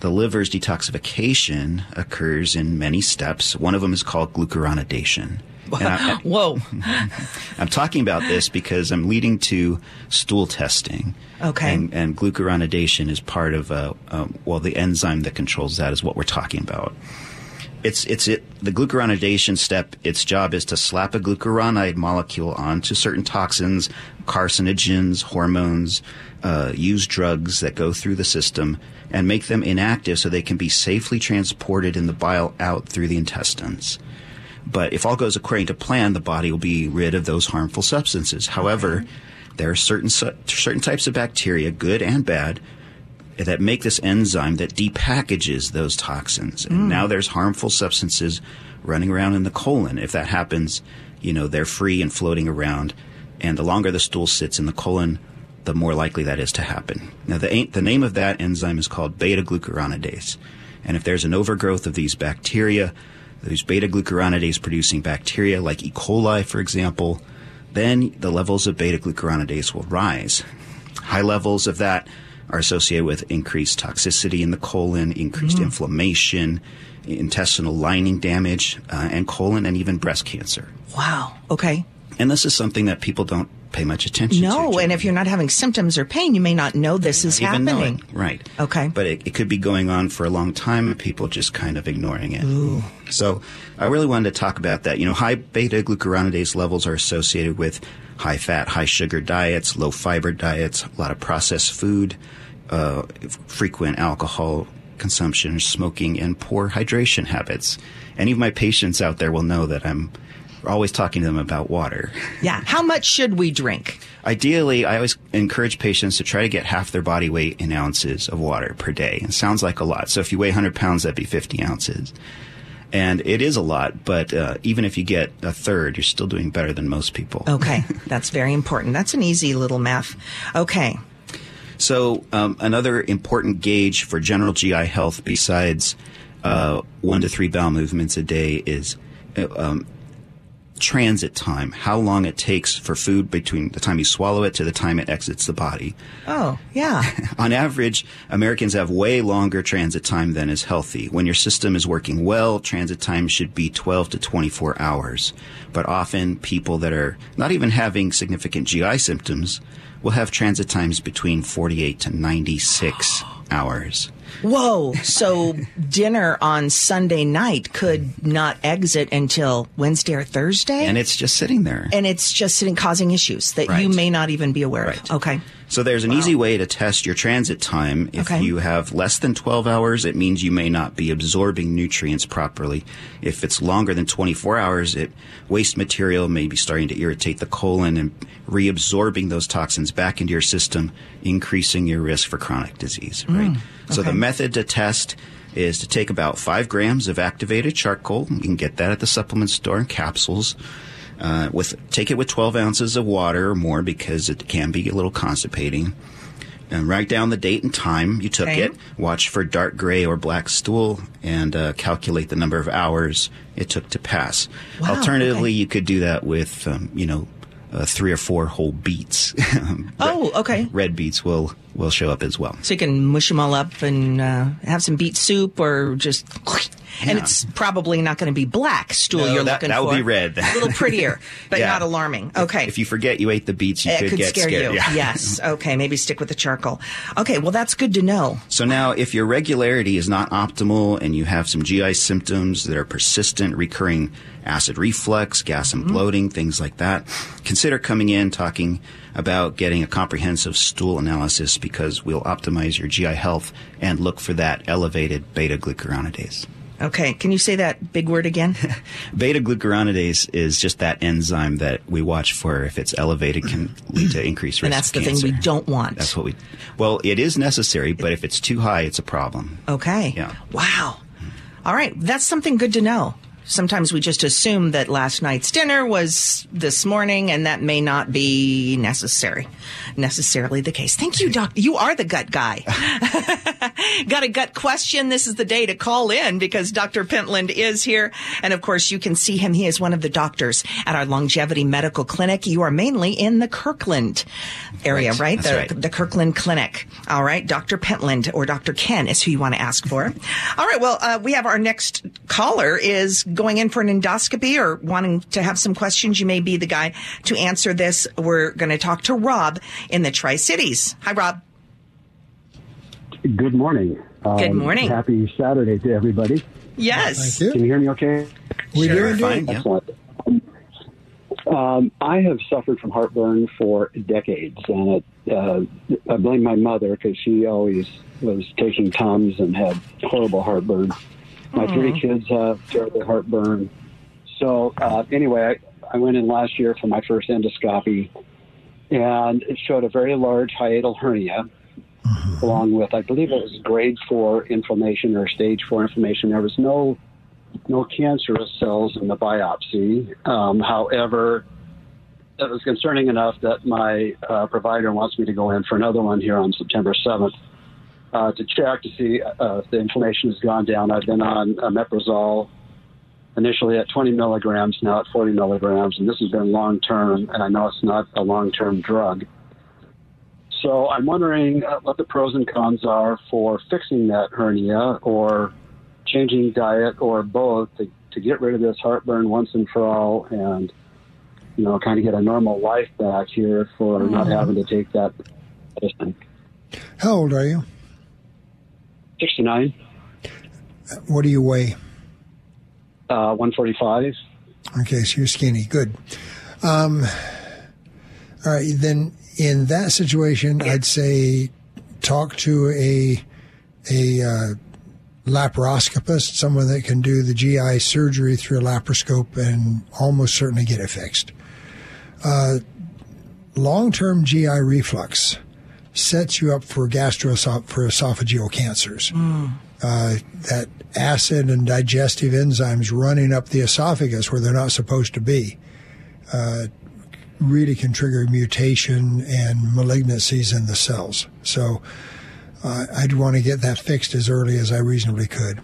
The liver's detoxification occurs in many steps. One of them is called glucuronidation. I- Whoa. I'm talking about this because I'm leading to stool testing. Okay. And, and glucuronidation is part of, uh, um, well, the enzyme that controls that is what we're talking about. It's, it's it, the glucuronidation step, its job is to slap a glucuronide molecule onto certain toxins, carcinogens, hormones, uh, use drugs that go through the system and make them inactive so they can be safely transported in the bile out through the intestines. But if all goes according to plan, the body will be rid of those harmful substances. However, there are certain su- certain types of bacteria, good and bad, that make this enzyme that depackages those toxins. And hmm. now there's harmful substances running around in the colon. If that happens, you know, they're free and floating around. And the longer the stool sits in the colon, the more likely that is to happen. Now, the, the name of that enzyme is called beta glucuronidase. And if there's an overgrowth of these bacteria, these beta glucuronidase producing bacteria like E. coli, for example, then the levels of beta glucuronidase will rise. High levels of that are associated with increased toxicity in the colon, increased inflammation, intestinal lining damage, uh, and colon and even breast cancer. Wow. Okay. And this is something that people don't pay much attention to. No, and if you're not having symptoms or pain, you may not know this is happening. Right. Okay. But it, it could be going on for a long time and people just kind of ignoring it. So I really wanted to talk about that. You know, high beta glucuronidase levels are associated with high fat, high sugar diets, low fiber diets, a lot of processed food, uh, frequent alcohol consumption, smoking, and poor hydration habits. Any of my patients out there will know that I'm always talking to them about water. Yeah. How much should we drink? Ideally, I always encourage patients to try to get half their body weight in ounces of water per day. It sounds like a lot. So if you weigh 100 pounds, that'd be 50 ounces. And it is a lot, but uh, even if you get a third, you're still doing better than most people. Okay. That's very important. That's an easy little math. Okay. So um, another important gauge for general GI health, besides uh, one to three bowel movements a day, is uh, um, transit time. How long it takes for food between the time you swallow it to the time it exits the body. Oh, yeah. On average, Americans have way longer transit time than is healthy. When your system is working well, transit time should be 12 to 24 hours. But often, people that are not even having significant GI symptoms will have transit times between 48 to 96 hours. Whoa. So dinner on Sunday night could not exit until Wednesday or Thursday? And it's just sitting there. And it's just sitting, causing issues that Right. you may not even be aware Right. of. Okay. So there's an easy way to test your transit time. If Okay. you have less than 12 hours, it means you may not be absorbing nutrients properly. If it's longer than 24 hours, it waste material may be starting to irritate the colon and reabsorbing those toxins back into your system, increasing your risk for chronic disease, right? Hmm. So the method to test is to take about 5 grams of activated charcoal. You can get that at the supplement store in capsules. Uh, with take it with 12 ounces of water or more because it can be a little constipating. And write down the date and time you took Okay. it. Watch for dark gray or black stool, and uh, calculate the number of hours it took to pass. Wow, Alternatively, okay. you could do that with, um, you know, uh, three or four whole beets. Oh, okay. Red beets will will show up as well. So you can mush them all up and uh, have some beet soup or just. And it's probably not going to be black stool No, you're that- looking that for. That would be red. A little prettier, but Yeah. not alarming. Okay. If you forget you ate the beets, you it could, could get scare scared. you. Yeah. Yes. Okay. Maybe stick with the charcoal. Okay. Well, that's good to know. So now, if your regularity is not optimal and you have some GI symptoms that are persistent, recurring acid reflux, gas and mm-hmm. bloating, things like that, consider coming in talking about getting a comprehensive stool analysis because we'll optimize your GI health and look for that elevated beta glucuronidase. Okay. Can you say that big word again? Beta glucuronidase is just that enzyme that we watch for. If it's elevated, can lead to increased risk. and that's the thing we don't want. That's what we. Well, it is necessary, but if it's too high, it's a problem. Okay. Yeah. Wow. All right. That's something good to know. Sometimes we just assume that last night's dinner was this morning, and that may not be necessary, necessarily the case. Thank you, Doc. You are the gut guy. Got a gut question? This is the day to call in because Dr. Pentland is here. And of course, you can see him. He is one of the doctors at our longevity medical clinic. You are mainly in the Kirkland area, Right. right? The, right. the Kirkland Clinic. All right. Dr. Pentland or Dr. Ken is who you want to ask for. All right. Well, uh, we have our next caller is going in for an endoscopy or wanting to have some questions. You may be the guy to answer this. We're going to talk to Rob in the Tri Cities. Hi, Rob. Good morning. Um, Good morning. Happy Saturday to everybody. Yes. Thank Can you. you hear me okay? We do Sure. indeed. Fine. Yeah. Excellent. Um, I have suffered from heartburn for decades, and it, uh, I blame my mother because she always was taking Tums and had horrible heartburn. My three kids have terrible heartburn. So uh, anyway, I, I went in last year for my first endoscopy, and it showed a very large hiatal hernia, along with I believe it was grade four inflammation or stage four inflammation. There was no no cancerous cells in the biopsy. Um, however, it was concerning enough that my uh, provider wants me to go in for another one here on September 7th uh, to check to see uh, if the inflammation has gone down. I've been on uh, Meprazole initially at 20 milligrams, now at 40 milligrams, and this has been long term, and I know it's not a long term drug. So I'm wondering uh, what the pros and cons are for fixing that hernia or changing diet or both to, to get rid of this heartburn once and for all and you know kind of get a normal life back here for not having to take that medicine. How old are you? 69 What do you weigh? uh, 145 Okay, so you're skinny. Good. Um, all right, then in that situation, I'd say talk to a a uh, laparoscopist, someone that can do the GI surgery through a laparoscope, and almost certainly get it fixed. Uh, long-term GI reflux sets you up for gastro for esophageal cancers. Uh, that acid and digestive enzymes running up the esophagus where they're not supposed to be uh, really can trigger mutation and malignancies in the cells. So uh, I'd want to get that fixed as early as I reasonably could.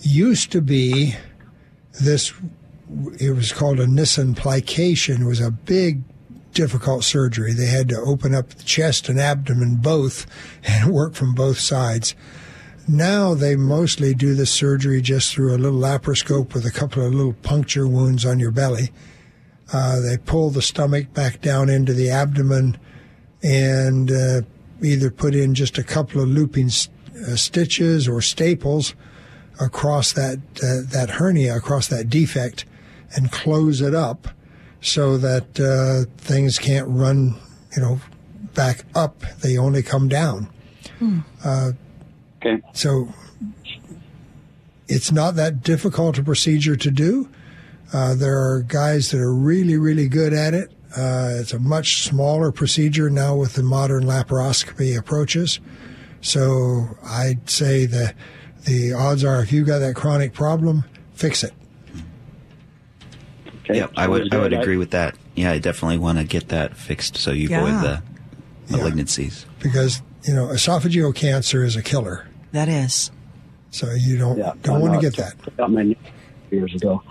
Used to be this, it was called a Nissen plication. It was a big, difficult surgery. They had to open up the chest and abdomen both and work from both sides. Now they mostly do the surgery just through a little laparoscope with a couple of little puncture wounds on your belly. Uh, they pull the stomach back down into the abdomen and uh, either put in just a couple of looping uh, stitches or staples across that uh, that hernia, across that defect, and close it up so that uh, things can't run, you know, back up. They only come down. Uh, Okay. so it's not that difficult a procedure to do. Uh, there are guys that are really, really good at it. Uh, it's a much smaller procedure now with the modern laparoscopy approaches. So I'd say the the odds are if you've got that chronic problem, fix it. Okay. Yeah, I would I would Good. agree with that. Yeah, I definitely want to get that fixed so you Yeah. avoid the malignancies. because you know esophageal cancer is a killer. That is. So you don't Yeah, don't I want to get that. About many years ago.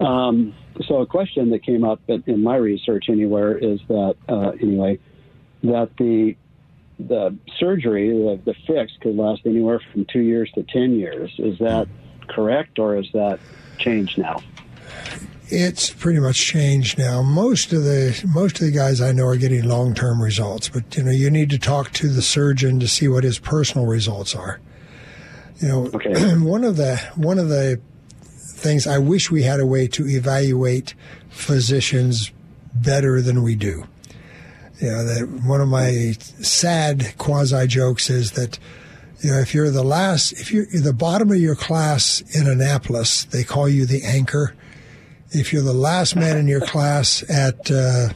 Um, so a question that came up in- in my research anywhere is that uh, anyway that the the surgery the, the fix could last anywhere from two years to ten years. Is that correct or is that changed now? It's pretty much changed now. Most of the most of the guys I know are getting long term results, but you know you need to talk to the surgeon to see what his personal results are. You know, Okay. one of the one of the things I wish we had a way to evaluate physicians better than we do. You know, that one of my sad quasi jokes is that you know if you're the last, if you're the bottom of your class in Annapolis, they call you the anchor if you're the last man in your class at uh,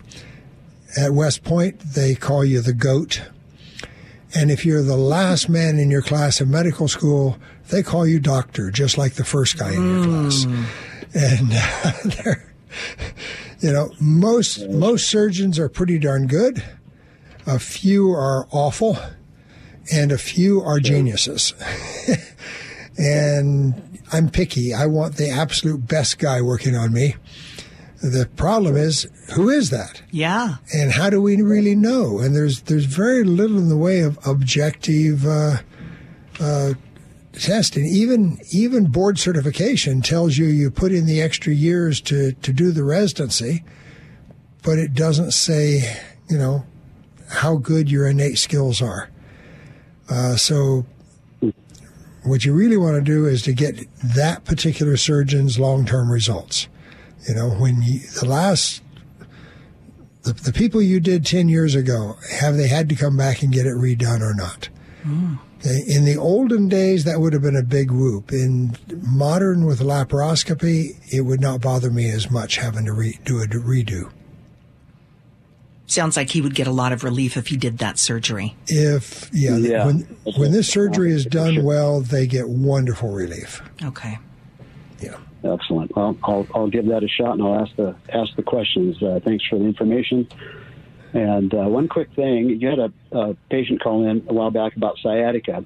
at West Point, they call you the goat. And if you're the last man in your class in medical school, they call you doctor, just like the first guy in your class. And uh, you know, most most surgeons are pretty darn good. A few are awful, and a few are geniuses. and I'm picky. I want the absolute best guy working on me. The problem is, who is that? Yeah. And how do we really know? And there's there's very little in the way of objective uh, uh, testing. Even even board certification tells you you put in the extra years to to do the residency, but it doesn't say you know how good your innate skills are. Uh, so what you really want to do is to get that particular surgeon's long-term results. You know, when you, the last, the, the people you did 10 years ago, have they had to come back and get it redone or not? Hmm. Okay, In the olden days, that would have been a big whoop. In modern with laparoscopy, it would not bother me as much having to re- do a redo. Sounds like he would get a lot of relief if he did that surgery. If, yeah, Yeah. when, when this surgery is done well, they get wonderful relief. Okay. Yeah. Excellent. Well, I'll, I'll give that a shot and I'll ask the ask the questions. Uh, thanks for the information. And uh, one quick thing, you had a, a patient call in a while back about sciatica.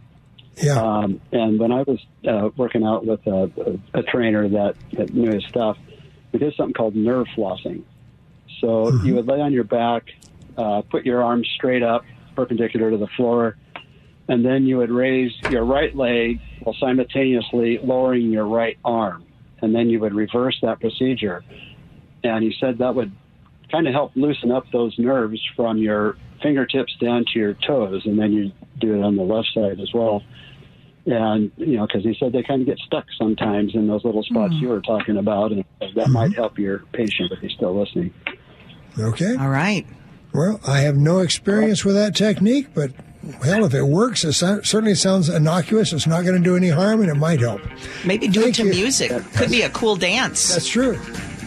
Yeah. Um, and when I was uh, working out with a, a, a trainer that, that knew his stuff, we did something called nerve flossing. So mm-hmm. you would lay on your back, uh, put your arms straight up, perpendicular to the floor, and then you would raise your right leg while simultaneously lowering your right arm. And then you would reverse that procedure. And he said that would kind of help loosen up those nerves from your fingertips down to your toes. And then you do it on the left side as well. And, you know, because he said they kind of get stuck sometimes in those little spots mm. you were talking about. And that mm-hmm. might help your patient if he's still listening. Okay. All right. Well, I have no experience with that technique, but hell, if it works, it so- certainly sounds innocuous. It's not going to do any harm, and it might help. Maybe do Thank it to you. music. Could be a cool dance. That's true.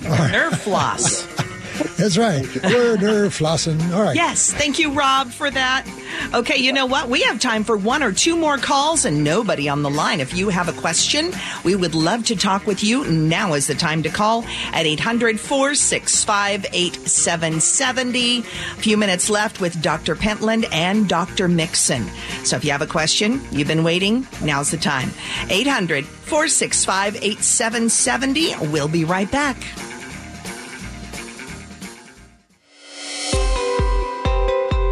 Nerve floss. That's right. We're nerve flossing. All right. Yes, thank you, Rob, for that. Okay, you know what? We have time for one or two more calls and nobody on the line. If you have a question, we would love to talk with you. Now is the time to call at 800 465 8770. A few minutes left with Dr. Pentland and Dr. Mixon. So if you have a question, you've been waiting, now's the time. 800 465 8770. We'll be right back.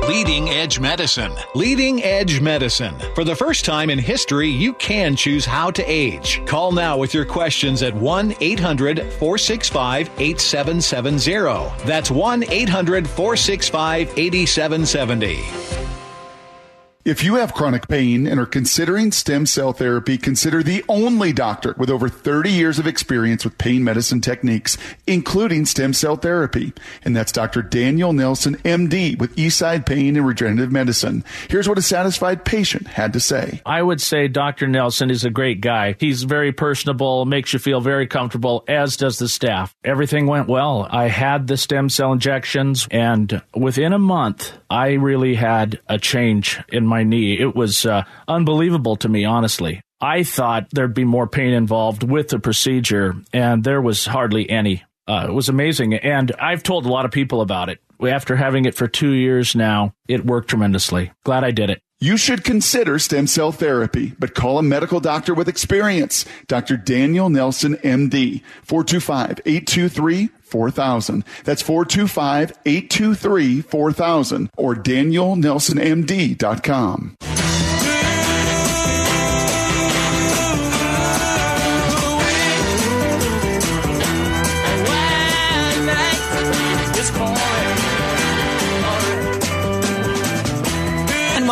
Leading Edge Medicine. Leading Edge Medicine. For the first time in history, you can choose how to age. Call now with your questions at 1 800 465 8770. That's 1 800 465 8770. If you have chronic pain and are considering stem cell therapy, consider the only doctor with over 30 years of experience with pain medicine techniques, including stem cell therapy. And that's Dr. Daniel Nelson, MD, with Eastside Pain and Regenerative Medicine. Here's what a satisfied patient had to say. I would say Dr. Nelson is a great guy. He's very personable, makes you feel very comfortable, as does the staff. Everything went well. I had the stem cell injections, and within a month, I really had a change in my knee. It was uh, unbelievable to me, honestly. I thought there'd be more pain involved with the procedure, and there was hardly any. Uh, it was amazing. And I've told a lot of people about it. After having it for two years now, it worked tremendously. Glad I did it. You should consider stem cell therapy, but call a medical doctor with experience. Dr. Daniel Nelson, MD, 425-823-4000. That's 425-823-4000 or danielnelsonmd.com.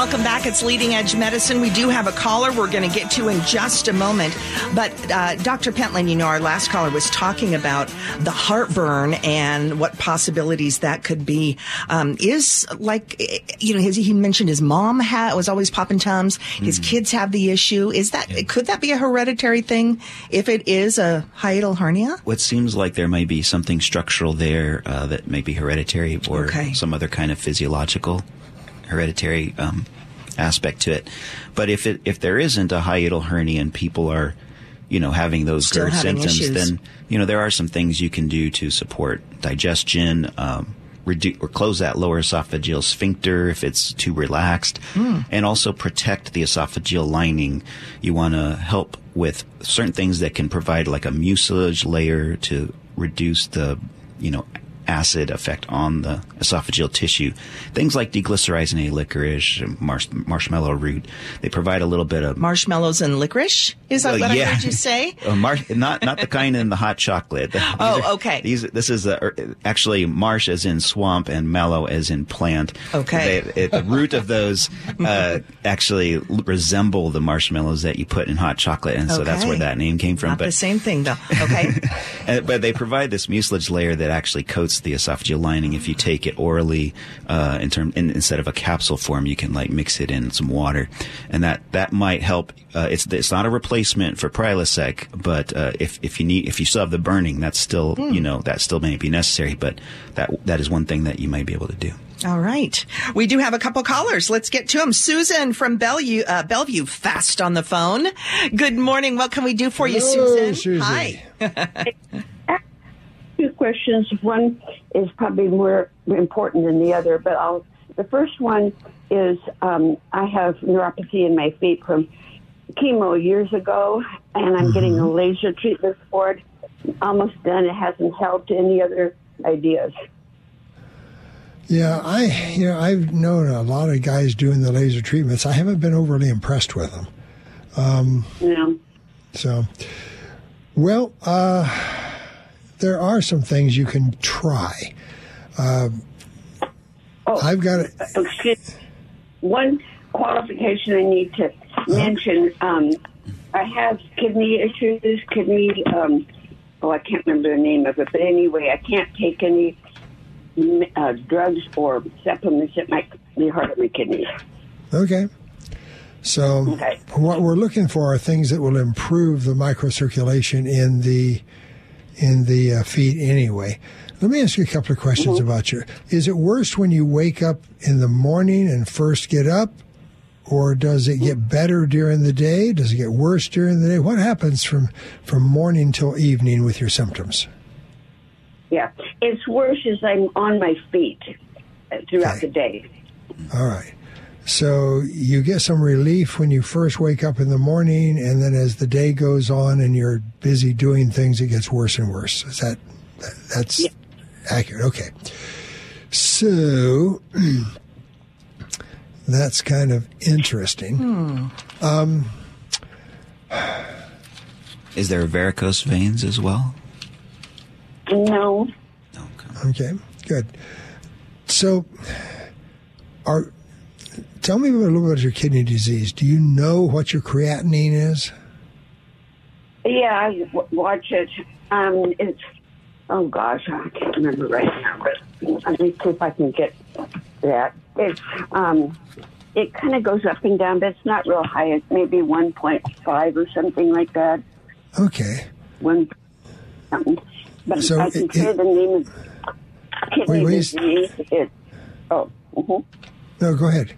welcome back. It's Leading Edge Medicine. We do have a caller we're going to get to in just a moment. But uh, Dr. Pentland, you know, our last caller was talking about the heartburn and what possibilities that could be. Um, is like, you know, his, he mentioned his mom had, was always popping tums. His kids have the issue. Is that, could that be a hereditary thing if it is a hiatal hernia? What seems like there may be something structural there uh, that may be hereditary or Okay. some other kind of physiological hereditary um, aspect to it. But if it if there isn't a hiatal hernia and people are, you know, having those Still GERD having symptoms, issues. then you know there are some things you can do to support digestion. Um, Reduce or close that lower esophageal sphincter if it's too relaxed, Hmm. and also protect the esophageal lining. You want to help with certain things that can provide like a mucilage layer to reduce the, you know, acid effect on the esophageal tissue. Things like deglycerizing licorice, marsh, marshmallow root, they provide a little bit of Marshmallows and licorice? Is that Uh, what I yeah. heard you say? uh, marsh, not not the kind in the hot chocolate. Oh, are- okay. These this is a, er, actually marsh as in swamp and mallow as in plant. Okay. They, it, the root of those uh, actually l- resemble the marshmallows that you put in hot chocolate, and so that's where that name came from. Not but the same thing, though. Okay. uh, but they provide this mucilage layer that actually coats the esophageal lining. If you take it orally, uh, in term in, instead of a capsule form, you can like mix it in some water, and that that might help. Uh, it's it's not a replacement for Prilosec, but uh, if if you need if you still have the burning, that's still Hmm. you know that still may be necessary. But that that is one thing that you might be able to do. All right. We do have a couple callers. Let's get to them. Susan from Bellevue, uh, Bellevue, fast on the phone. Good morning. What can we do for you, Hello, Susan? Susie. Hi. two questions. One is probably more important than the other, but I'll. The first one is um, I have neuropathy in my feet from chemo years ago, and I'm getting a laser treatment for it. Almost done. It hasn't helped. Any other ideas? Yeah, I you know I've known a lot of guys doing the laser treatments. I haven't been overly impressed with them. Um, Yeah. So, well, uh, there are some things you can try. Um, I've got it. Excuse One qualification I need to mention. Um, I have kidney issues, kidney. Um, oh, I can't remember the name of it, but anyway, I can't take any uh, drugs or supplements that might be hard on my kidneys. Okay. So what we're looking for are things that will improve the microcirculation in the in the uh, feet anyway. Let me ask you a couple of questions about your. Is it worse when you wake up in the morning and first get up, or does it get better during the day? Does it get worse during the day? What happens from from morning till evening with your symptoms? Yeah, it's worse as I'm on my feet uh, throughout the day. All right. So you get some relief when you first wake up in the morning, and then as the day goes on and you're busy doing things, it gets worse and worse. Is that that- that's accurate? Okay. So that's kind of interesting. Um, Is there varicose veins as well? No. Okay, good. So, are tell me a little bit about your kidney disease. Do you know what your creatinine is? Yeah, I w- watch it. Um, it's oh gosh, I can't remember right now. But let me see if I can get that. It's um, it kind of goes up and down, but it's not real high. It's maybe one point five or something like that. Okay. One something. But So I can it- say it- the name of kidney Wait, disease. It oh. mhm. No, go ahead.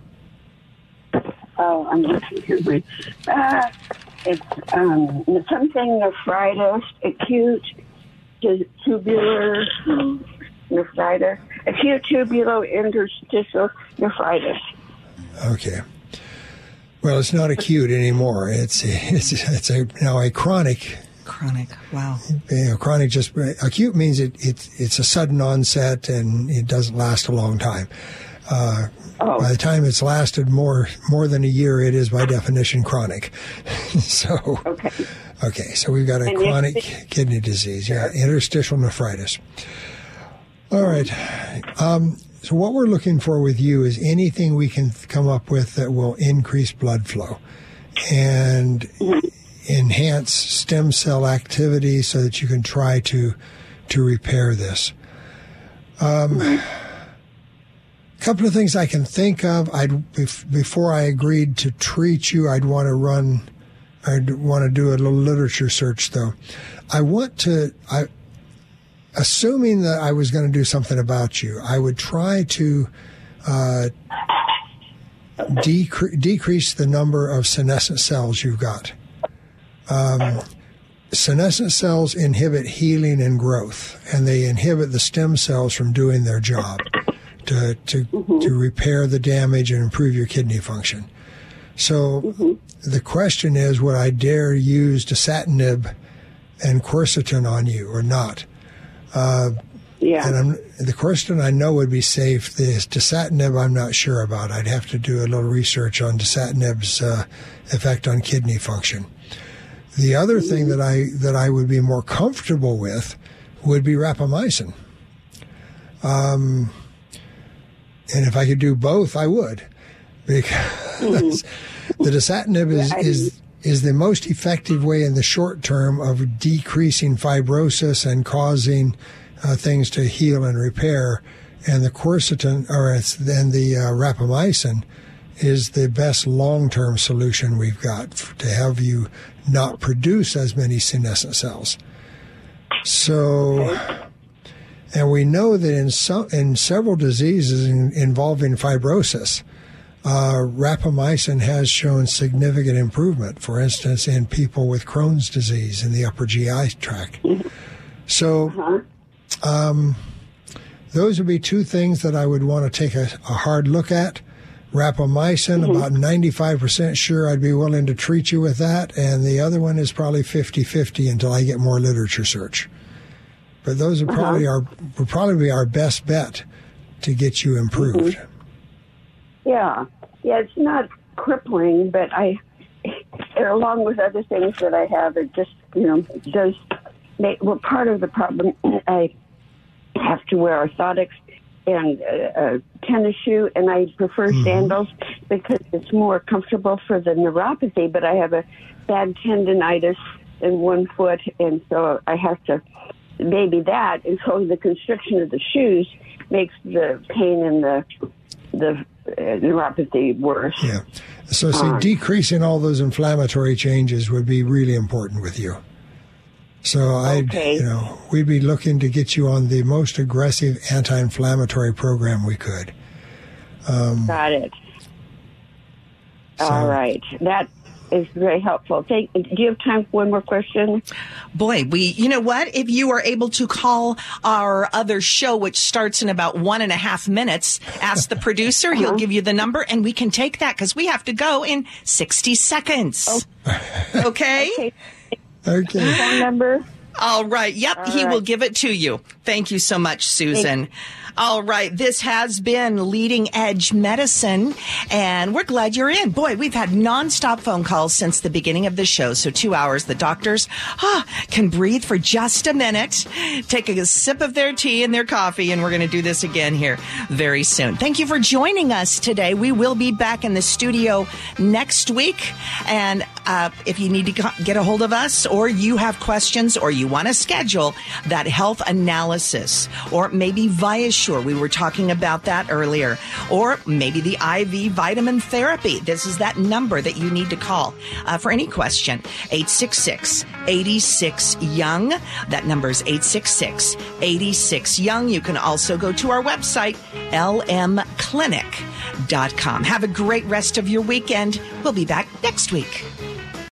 Oh, I'm looking here. Wait. Uh, it's um, something nephritis, acute tubular nephritis, acute tubular interstitial nephritis. Okay. Well, it's not acute anymore. It's it's it's a, now a chronic. Chronic. Wow. You know, chronic just acute means it, it it's a sudden onset and it doesn't last a long time. Uh, By the time it's lasted more more than a year, it is by definition chronic. so okay, okay. So we've got a And chronic kidney disease. Yeah, interstitial nephritis. All right. Um, so what we're looking for with you is anything we can come up with that will increase blood flow and enhance stem cell activity so that you can try to to repair this. Um, a couple of things I can think of. I'd bef- before I agreed to treat you, I'd want to run. I'd want to do a little literature search, though. I want to. I assuming that I was going to do something about you, I would try to uh, decre- decrease the number of senescent cells you've got. Um, senescent cells inhibit healing and growth, and they inhibit the stem cells from doing their job to to, to repair the damage and improve your kidney function. So the question is, would I dare use dasatinib and quercetin on you or not? Uh, yeah. And I'm, the quercetin I know would be safe. The dasatinib I'm not sure about. I'd have to do a little research on dasatinib's uh, effect on kidney function. The other thing that I that I would be more comfortable with would be rapamycin. Um, and if I could do both, I would, because the dasatinib is is is the most effective way in the short term of decreasing fibrosis and causing uh, things to heal and repair. And the quercetin, or it's then the uh, rapamycin, is the best long-term solution we've got f- to have you not produce as many senescent cells. So, and we know that in some in several diseases in, involving fibrosis, uh, rapamycin has shown significant improvement. For instance, in people with Crohn's disease in the upper GI tract. So, um, those would be two things that I would want to take a, a hard look at. Rapamycin, about 95% sure I'd be willing to treat you with that. And the other one is probably 50 50 until I get more literature search. But those are uh-huh. probably our, would probably be our best bet to get you mm-hmm. improved. Yeah, yeah, it's not crippling, but I, along with other things that I have, it just you know does make. Well, part of the problem, I have to wear orthotics and uh, a tennis shoe, and I prefer mm-hmm. sandals because it's more comfortable for the neuropathy. But I have a bad tendonitis in one foot, and so I have to maybe that, and so the constriction of the shoes makes the pain in the the uh, neuropathy worse. Yeah. So, see, Um, decreasing all those inflammatory changes would be really important with you. So, I, would you know, we'd be looking to get you on the most aggressive anti-inflammatory program we could. Um, Got it. All right, that is very helpful. Thank, do you have time for one more question? Boy, we, you know what? If you are able to call our other show, which starts in about one and a half minutes, ask the producer. He'll uh-huh. give you the number and we can take that because we have to go in 60 seconds. Oh. Okay? Okay. Phone number? All right. Yep. All he right. will give it to you. Thank you so much, Susan. All right. This has been Leading Edge Medicine, and we're glad you're in. Boy, we've had nonstop phone calls since the beginning of the show. So, two hours. The doctors ah, can breathe for just a minute, take a sip of their tea and their coffee, and we're going to do this again here very soon. Thank you for joining us today. We will be back in the studio next week. And uh, if you need to get a hold of us, or you have questions, or you want to schedule that health analysis, or maybe ViaSure, we were talking about that earlier, or maybe the IV vitamin therapy. This is that number that you need to call uh, for any question. 866 86 Young. That number is 866 86 Young. You can also go to our website, lmclinic.com. Have a great rest of your weekend. We'll be back next week.